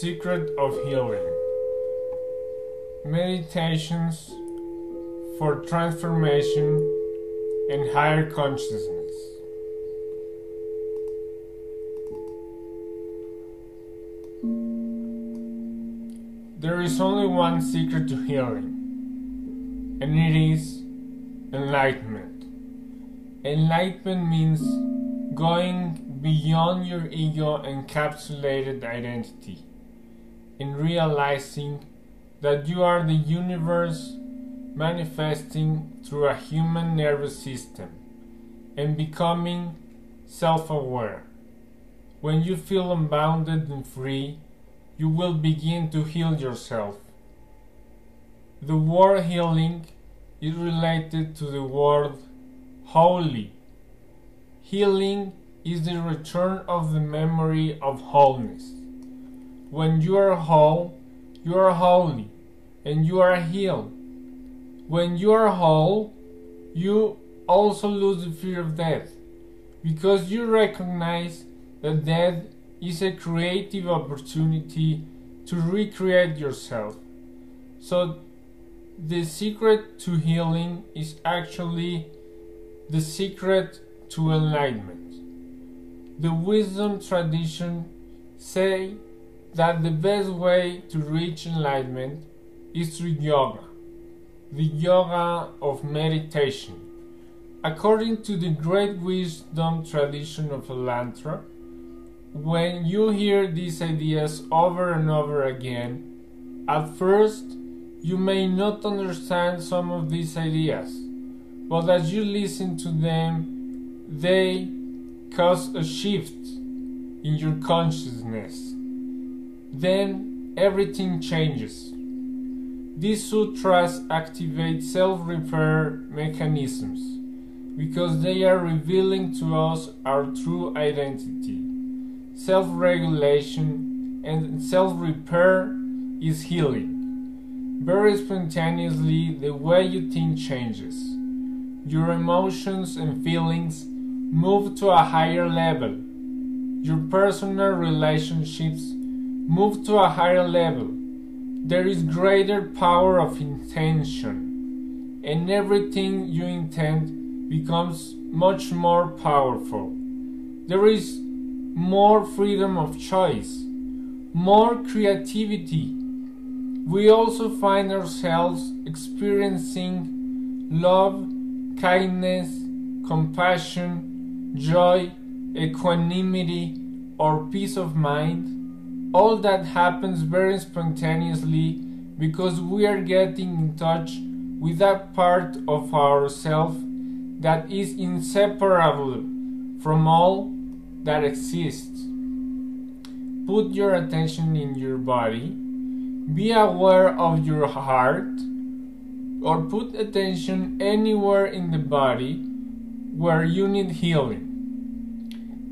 Secret of Healing Meditations for Transformation and Higher Consciousness. There is only one secret to healing, and it is enlightenment. Enlightenment means going beyond your ego encapsulated identity in realizing that you are the universe manifesting through a human nervous system and becoming self aware. When you feel unbounded and free, you will begin to heal yourself. The word healing is related to the word holy. Healing is the return of the memory of wholeness. When you are whole, you are holy and you are healed. When you are whole, you also lose the fear of death because you recognize that death is a creative opportunity to recreate yourself. So, the secret to healing is actually the secret to enlightenment. The wisdom tradition say that the best way to reach enlightenment is through yoga, the yoga of meditation. According to the great wisdom tradition of Elantra, when you hear these ideas over and over again, at first you may not understand some of these ideas, but as you listen to them, they cause a shift in your consciousness. Then everything changes. These sutras activate self repair mechanisms because they are revealing to us our true identity. Self regulation and self repair is healing. Very spontaneously, the way you think changes. Your emotions and feelings move to a higher level. Your personal relationships move to a higher level. There is greater power of intention, and everything you intend becomes much more powerful. There is more freedom of choice, more creativity. We also find ourselves experiencing love, kindness, compassion, joy, equanimity, or peace of mind. All that happens very spontaneously because we are getting in touch with that part of ourself that is inseparable from all that exists. Put your attention in your body. Be aware of your heart or put attention anywhere in the body where you need healing.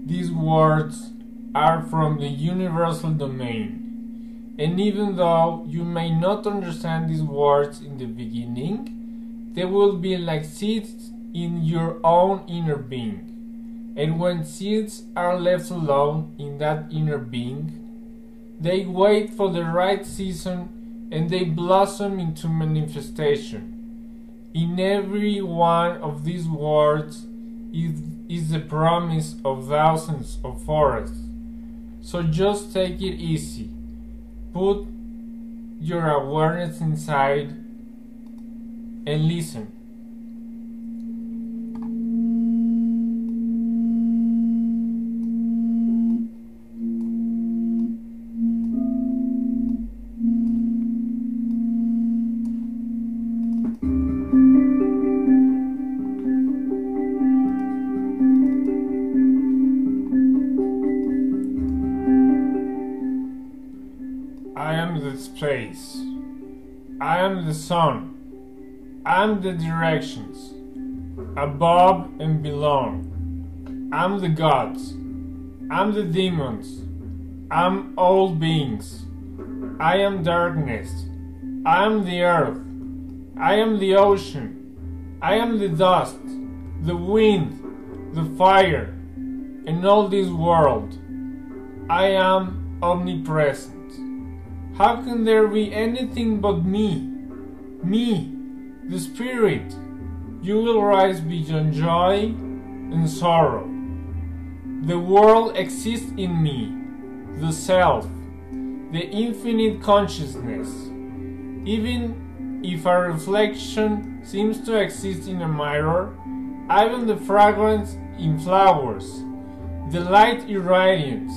These words are from the universal domain, and even though you may not understand these words in the beginning, they will be like seeds in your own inner being. And when seeds are left alone in that inner being, they wait for the right season and they blossom into manifestation. In every one of these words is, is the promise of thousands of forests. So just take it easy. Put your awareness inside and listen. Am the space. I am the sun. I am the directions. Above and below. I'm the gods. I'm the demons. I'm all beings. I am darkness. I am the earth. I am the ocean. I am the dust, the wind, the fire, and all this world. I am omnipresent. How can there be anything but me? Me, the Spirit. You will rise beyond joy and sorrow. The world exists in me, the Self, the infinite consciousness. Even if a reflection seems to exist in a mirror, even the fragrance in flowers, the light irradiates,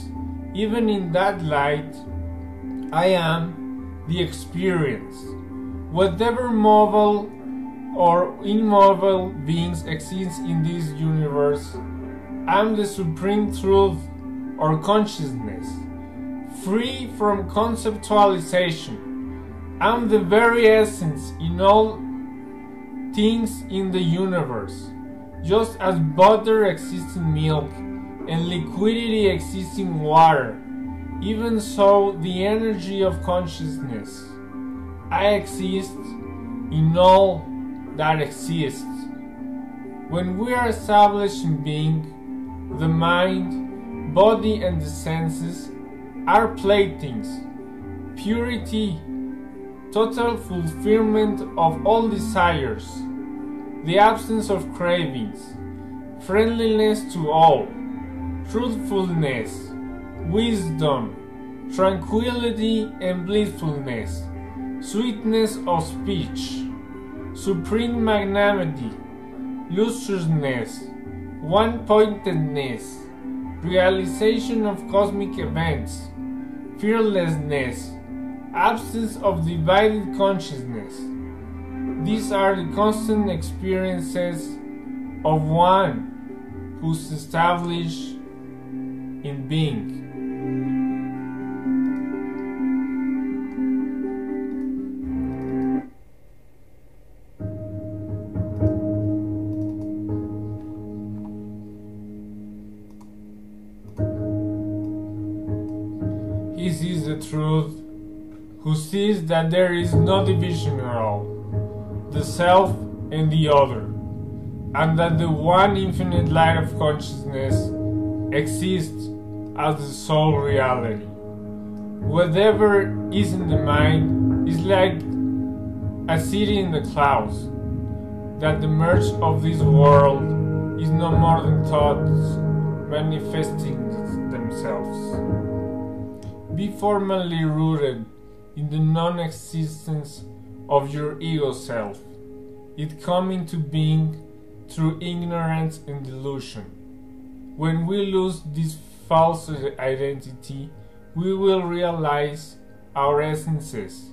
even in that light, I am the experience. Whatever mobile or immobile beings exist in this universe, I'm the supreme truth or consciousness, free from conceptualization. I'm the very essence in all things in the universe. Just as butter exists in milk and liquidity exists in water, even so the energy of consciousness. I exist in all that exists. When we are established in being, the mind, body, and the senses are playthings, purity, total fulfillment of all desires, the absence of cravings, friendliness to all, truthfulness, wisdom, tranquility and blissfulness, sweetness of speech, supreme magnanimity, lustrousness, one pointedness, realization of cosmic events, fearlessness, absence of divided consciousness. These are the constant experiences of one who's established in being. Sees the truth, who sees that there is no division at all, the self and the other, and that the one infinite light of consciousness exists as the sole reality. Whatever is in the mind is like a city in the clouds, that the merge of this world is no more than thoughts manifesting themselves. Be formally rooted in the non existence of your ego self, it coming into being through ignorance and delusion. When we lose this false identity, we will realize our essences,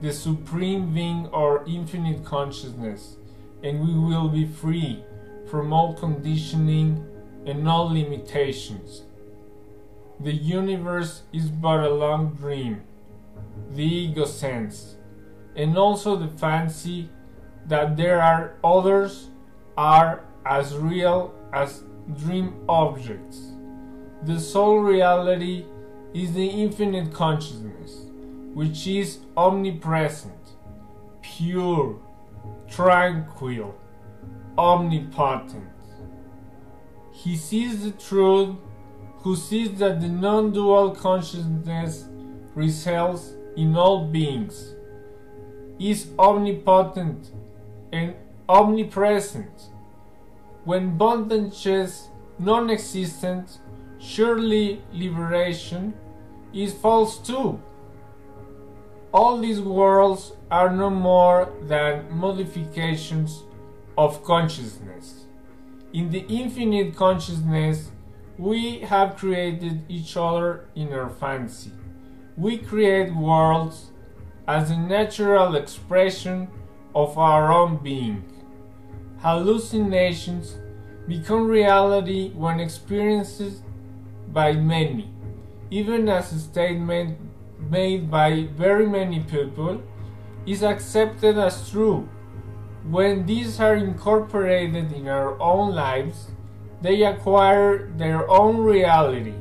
the supreme being or infinite consciousness, and we will be free from all conditioning and all limitations. The universe is but a long dream, the ego sense, and also the fancy that there are others are as real as dream objects. The sole reality is the infinite consciousness, which is omnipresent, pure, tranquil, omnipotent. He sees the truth who sees that the non dual consciousness resides in all beings, is omnipotent and omnipresent. When bondage is non existent, surely liberation is false too. All these worlds are no more than modifications of consciousness. In the infinite consciousness, we have created each other in our fancy. We create worlds as a natural expression of our own being. Hallucinations become reality when experienced by many, even as a statement made by very many people is accepted as true. When these are incorporated in our own lives, they acquire their own reality.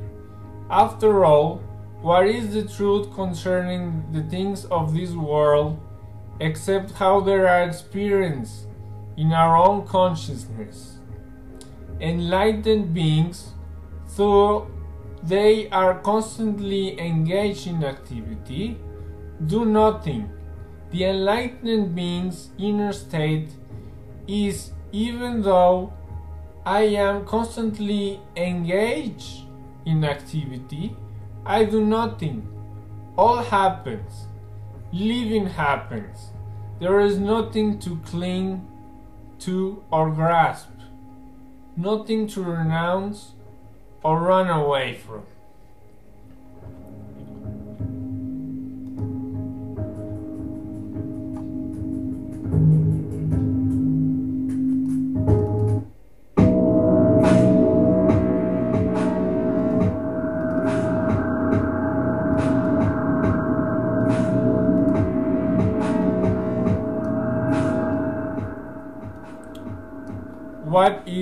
After all, what is the truth concerning the things of this world except how they are experienced in our own consciousness? Enlightened beings, though they are constantly engaged in activity, do nothing. The enlightened being's inner state is even though I am constantly engaged in activity, I do nothing. All happens. Living happens. There is nothing to cling to or grasp, nothing to renounce or run away from.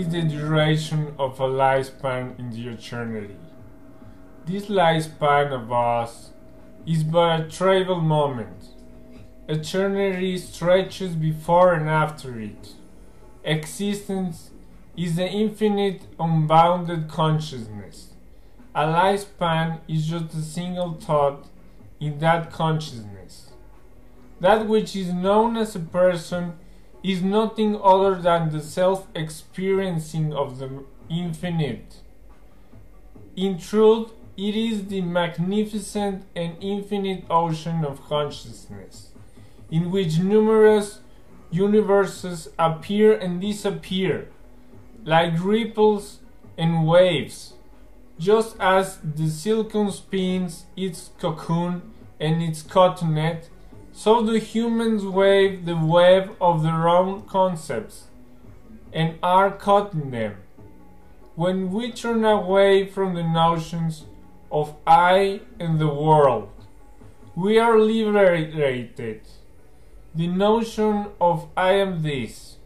Is the duration of a lifespan in the eternity? This lifespan of us is but a trivial moment. Eternity stretches before and after it. Existence is the infinite, unbounded consciousness. A lifespan is just a single thought in that consciousness. That which is known as a person is nothing other than the self experiencing of the infinite. In truth, it is the magnificent and infinite ocean of consciousness, in which numerous universes appear and disappear, like ripples and waves, just as the silkworm spins its cocoon and its cotonet so do humans weave the web of their own concepts and are caught in them. When we turn away from the notions of I and the world, we are liberated. The notion of I am this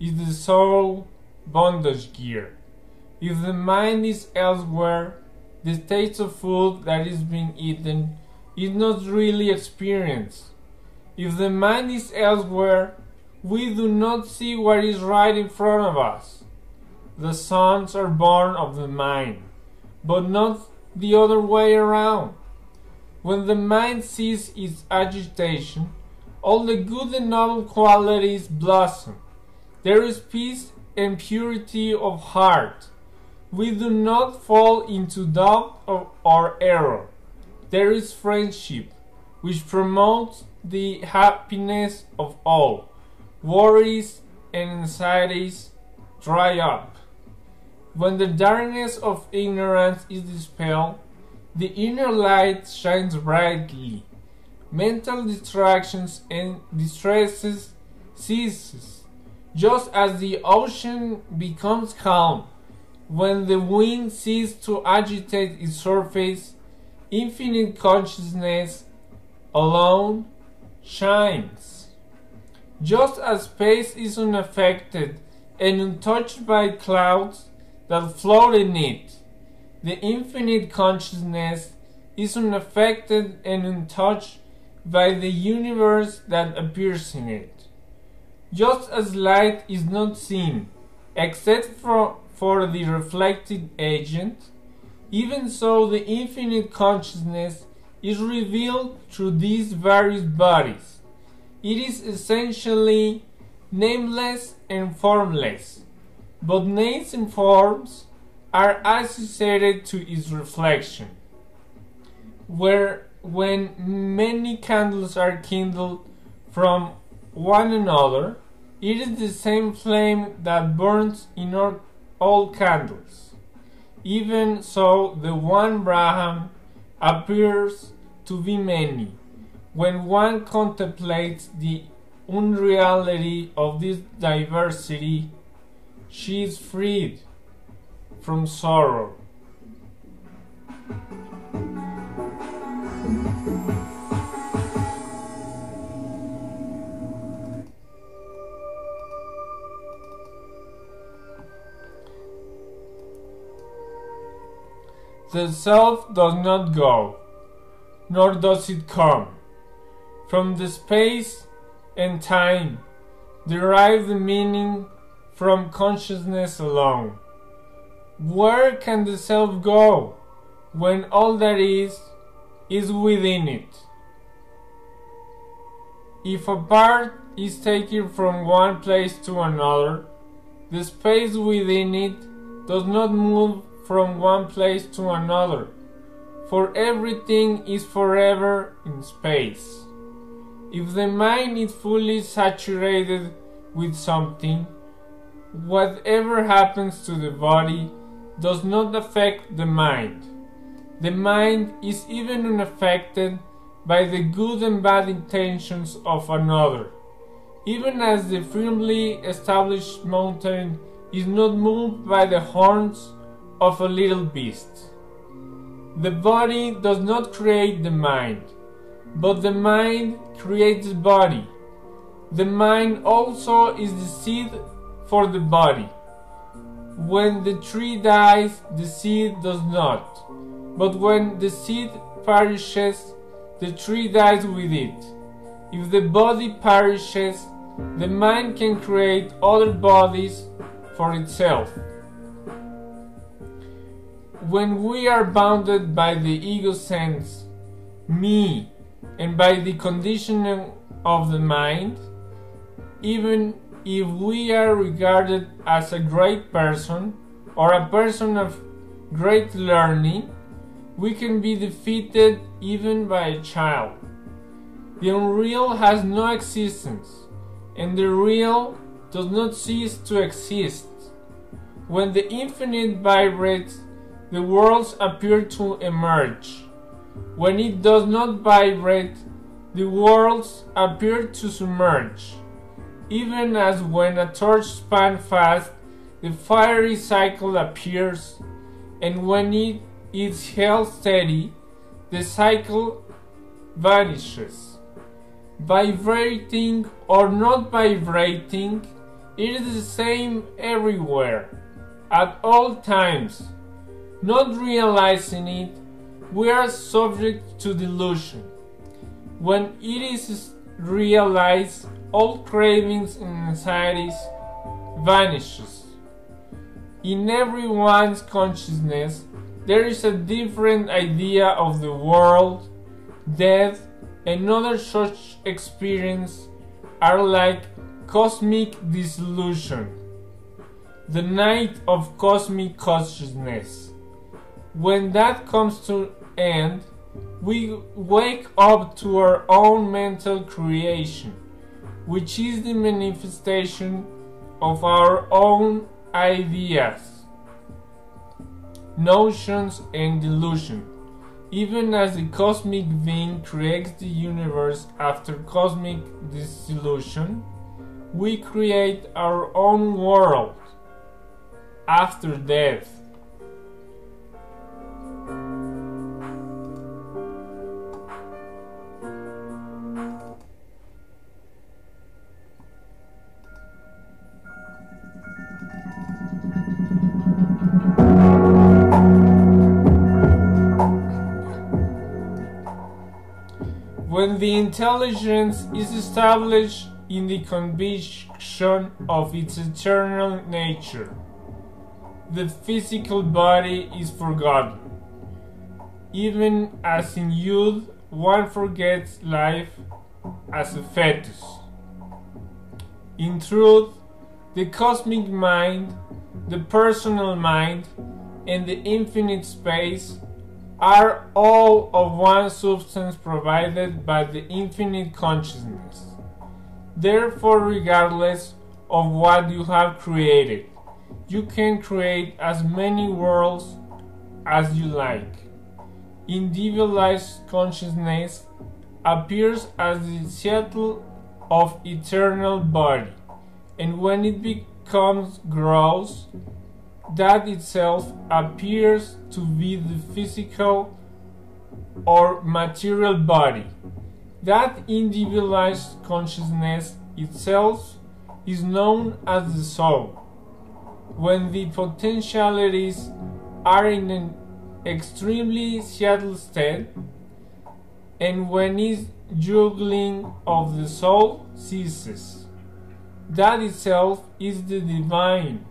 is the soul bondage gear. If the mind is elsewhere, the taste of food that is being eaten is not really experienced if the mind is elsewhere, we do not see what is right in front of us. The sons are born of the mind, but not the other way around. When the mind sees its agitation, all the good and noble qualities blossom. There is peace and purity of heart. We do not fall into doubt or error. There is friendship, which promotes the happiness of all. Worries and anxieties dry up. When the darkness of ignorance is dispelled, the inner light shines brightly. Mental distractions and distresses ceases, just as the ocean becomes calm. When the wind ceases to agitate its surface, infinite consciousness alone shines. Just as space is unaffected and untouched by clouds that float in it, the infinite consciousness is unaffected and untouched by the universe that appears in it. Just as light is not seen except for, for the reflected agent, even so the infinite consciousness is revealed through these various bodies. It is essentially nameless and formless, but names and forms are associated to its reflection. Where when many candles are kindled from one another, it is the same flame that burns in all candles. Even so, the one Brahman appears to be many. When one contemplates the unreality of this diversity, she is freed from sorrow. The self does not go, nor does it come. From the space and time derive the meaning from consciousness alone. Where can the self go when all that is is within it? If a part is taken from one place to another, the space within it does not move from one place to another, for everything is forever in space. If the mind is fully saturated with something, whatever happens to the body does not affect the mind. The mind is even unaffected by the good and bad intentions of another, even as the firmly established mountain is not moved by the horns of a little beast. The body does not create the mind, but the mind creates the body. The mind also is the seed for the body. When the tree dies, the seed does not. But when the seed perishes, the tree dies with it. If the body perishes, the mind can create other bodies for itself. When we are bounded by the ego sense, me, and by the conditioning of the mind, even if we are regarded as a great person or a person of great learning, we can be defeated even by a child. The unreal has no existence, and the real does not cease to exist. When the infinite vibrates, the worlds appear to emerge. When it does not vibrate, the worlds appear to submerge. Even as when a torch spans fast, the fiery cycle appears, and when it is held steady, the cycle vanishes. Vibrating or not vibrating, it is the same everywhere, at all times. Not realizing it, we are subject to delusion. When it is realized, all cravings and anxieties vanishes. In everyone's consciousness, there is a different idea of the world, death, and other such experiences are like cosmic dissolution, the night of cosmic consciousness. When that comes to end, we wake up to our own mental creation which is the manifestation of our own ideas, notions, and delusion. Even as the cosmic being creates the universe after cosmic dissolution, we create our own world after death. The intelligence is established in the conviction of its eternal nature, the physical body is forgotten. Even as in youth, one forgets life as a fetus. In truth, the cosmic mind, the personal mind, and the infinite space are all of one substance provided by the infinite consciousness. Therefore, regardless of what you have created, you can create as many worlds as you like. Individualized consciousness appears as the settle of eternal body, and when it becomes gross, that itself appears to be the physical or material body. That individualized consciousness itself is known as the soul. When the potentialities are in an extremely settled state, and when its juggling of the soul ceases, that itself is the divine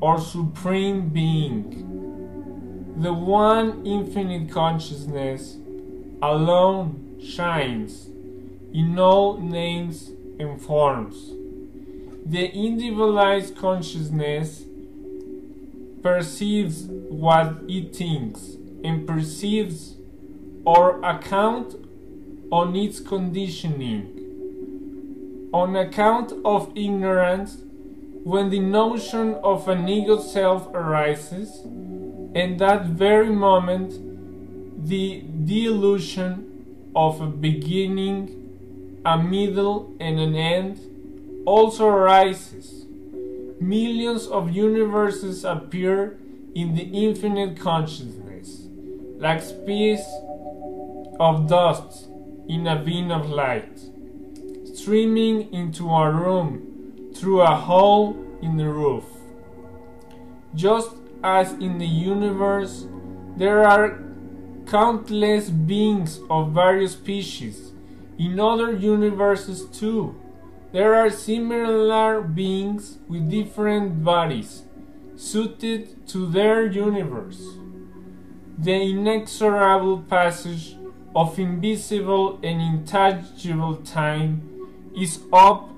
or Supreme Being. The one infinite consciousness alone shines. in all names and forms. The individualized consciousness perceives what it thinks and perceives or account on its conditioning. On account of ignorance, when the notion of an ego self arises, in that very moment, the delusion of a beginning, a middle, and an end also arises. Millions of universes appear in the infinite consciousness, like spears of dust in a beam of light, streaming into a room through a hole in the roof. Just as in the universe there are countless beings of various species, in other universes too, there are similar beings with different bodies suited to their universe. The inexorable passage of invisible and intangible time is of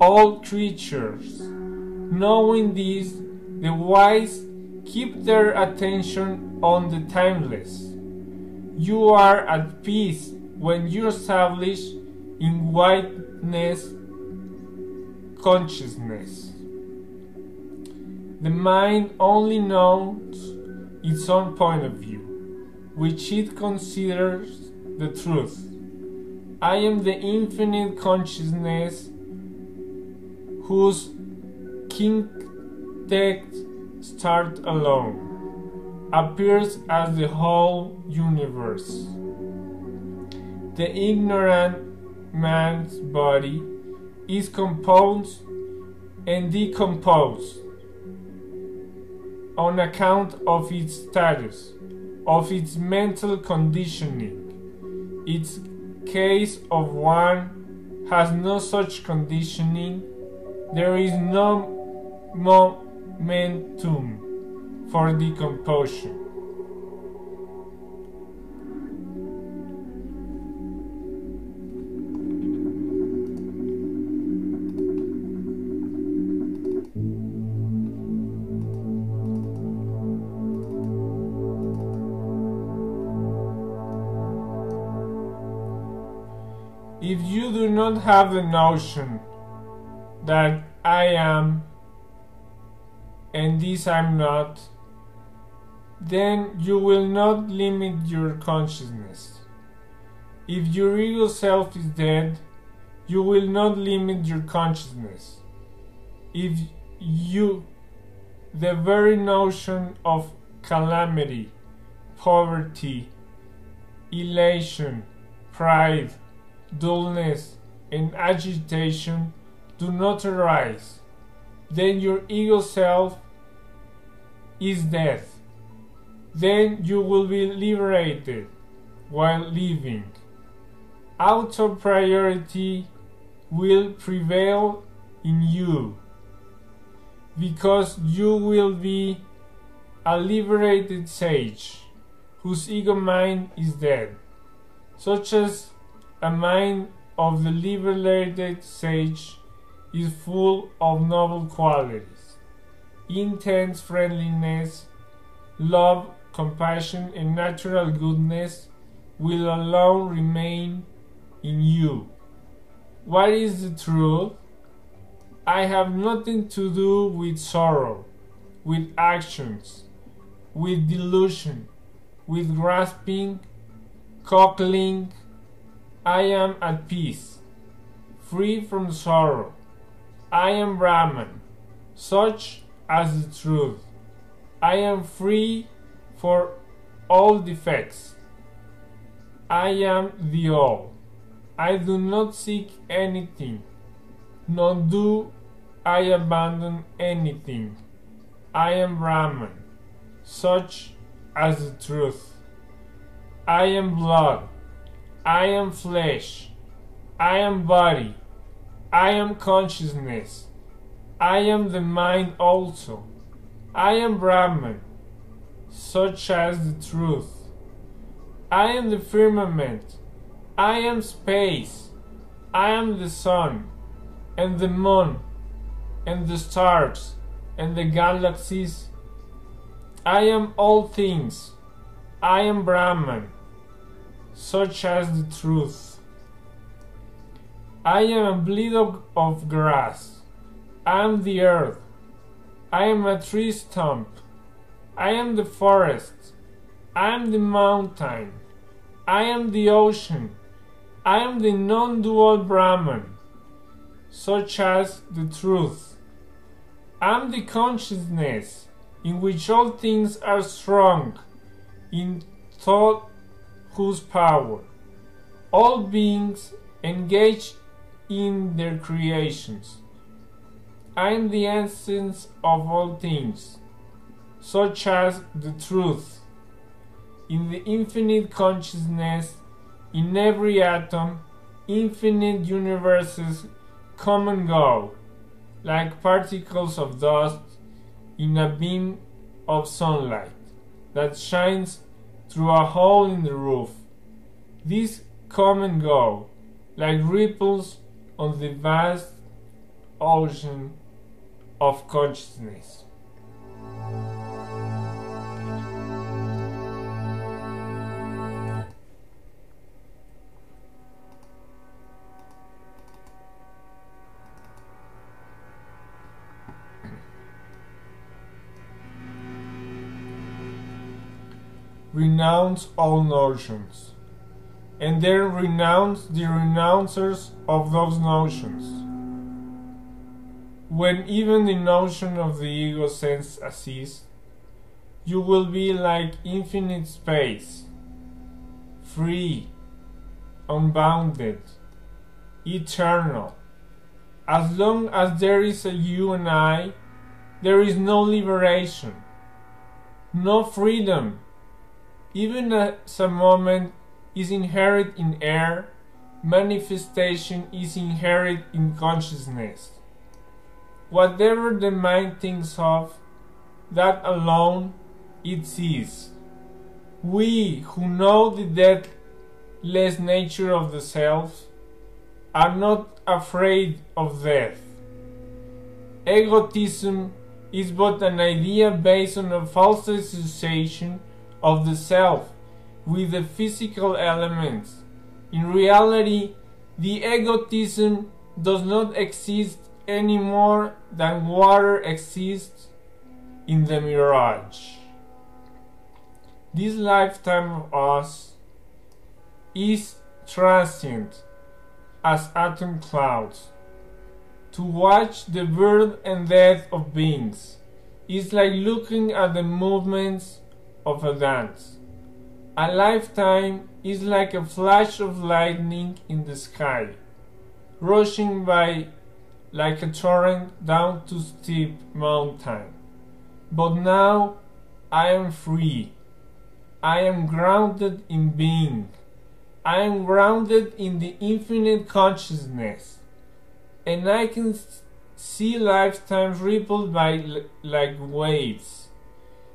all creatures. Knowing this, the wise keep their attention on the timeless. You are at peace when you establish in whiteness consciousness. The mind only knows its own point of view, which it considers the truth. I am the infinite consciousness whose quintet start alone, appears as the whole universe. The ignorant man's body is composed and decomposed on account of its status, of its mental conditioning. Its case of one has no such conditioning, there is no mo momentum for decomposition. If you do not have the notion that I am and this I'm not, then you will not limit your consciousness. If your ego self is dead, you will not limit your consciousness. If you, the very notion of calamity, poverty, elation, pride, dullness, and agitation do not arise, then your ego self is death. Then you will be liberated while living. Auto priority will prevail in you because you will be a liberated sage whose ego mind is dead, such as a mind of the liberated sage is full of noble qualities intense friendliness, love, compassion, and natural goodness will alone remain in you. What is the truth? I have nothing to do with sorrow, with actions, with delusion, with grasping, cockling. I am at peace, free from sorrow. I am Brahman. Such as the truth. I am free for all defects. I am the all. I do not seek anything, nor do I abandon anything. I am Brahman, such as the truth. I am blood. I am flesh. I am body. I am consciousness. I am the mind also. I am Brahman, such as the truth. I am the firmament. I am space. I am the sun, and the moon, and the stars, and the galaxies. I am all things. I am Brahman, such as the truth. I am a blade of grass. I am the earth. I am a tree stump. I am the forest. I am the mountain. I am the ocean. I am the non dual Brahman, such as the truth. I am the consciousness in which all things are strong, in thought whose power all beings engage in their creations. I am the essence of all things, such as the truth, in the infinite consciousness, in every atom, infinite universes come and go, like particles of dust in a beam of sunlight that shines through a hole in the roof. These come and go, like ripples on the vast ocean of consciousness. renounce all notions, and then renounce the renouncers of those notions. When even the notion of the ego sense ceases, you will be like infinite space, free, unbounded, eternal. As long as there is a you and I, there is no liberation, no freedom even as a moment is inherent in air, manifestation is inherent in consciousness. Whatever the mind thinks of, that alone it sees. We who know the deathless nature of the self are not afraid of death. Egotism is but an idea based on a false association of the self with the physical elements. In reality, the egotism does not exist any more than water exists in the mirage. This lifetime of us is transient as atom clouds. To watch the birth and death of beings is like looking at the movements of a dance. A lifetime is like a flash of lightning in the sky, rushing by like a torrent down to steep mountain. But now I am free. I am grounded in being. I am grounded in the infinite consciousness. And I can see lifetimes rippled by like waves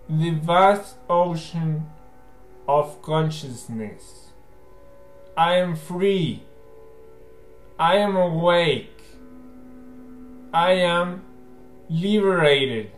the vast ocean of consciousness. I am free. I am awake. I am liberated.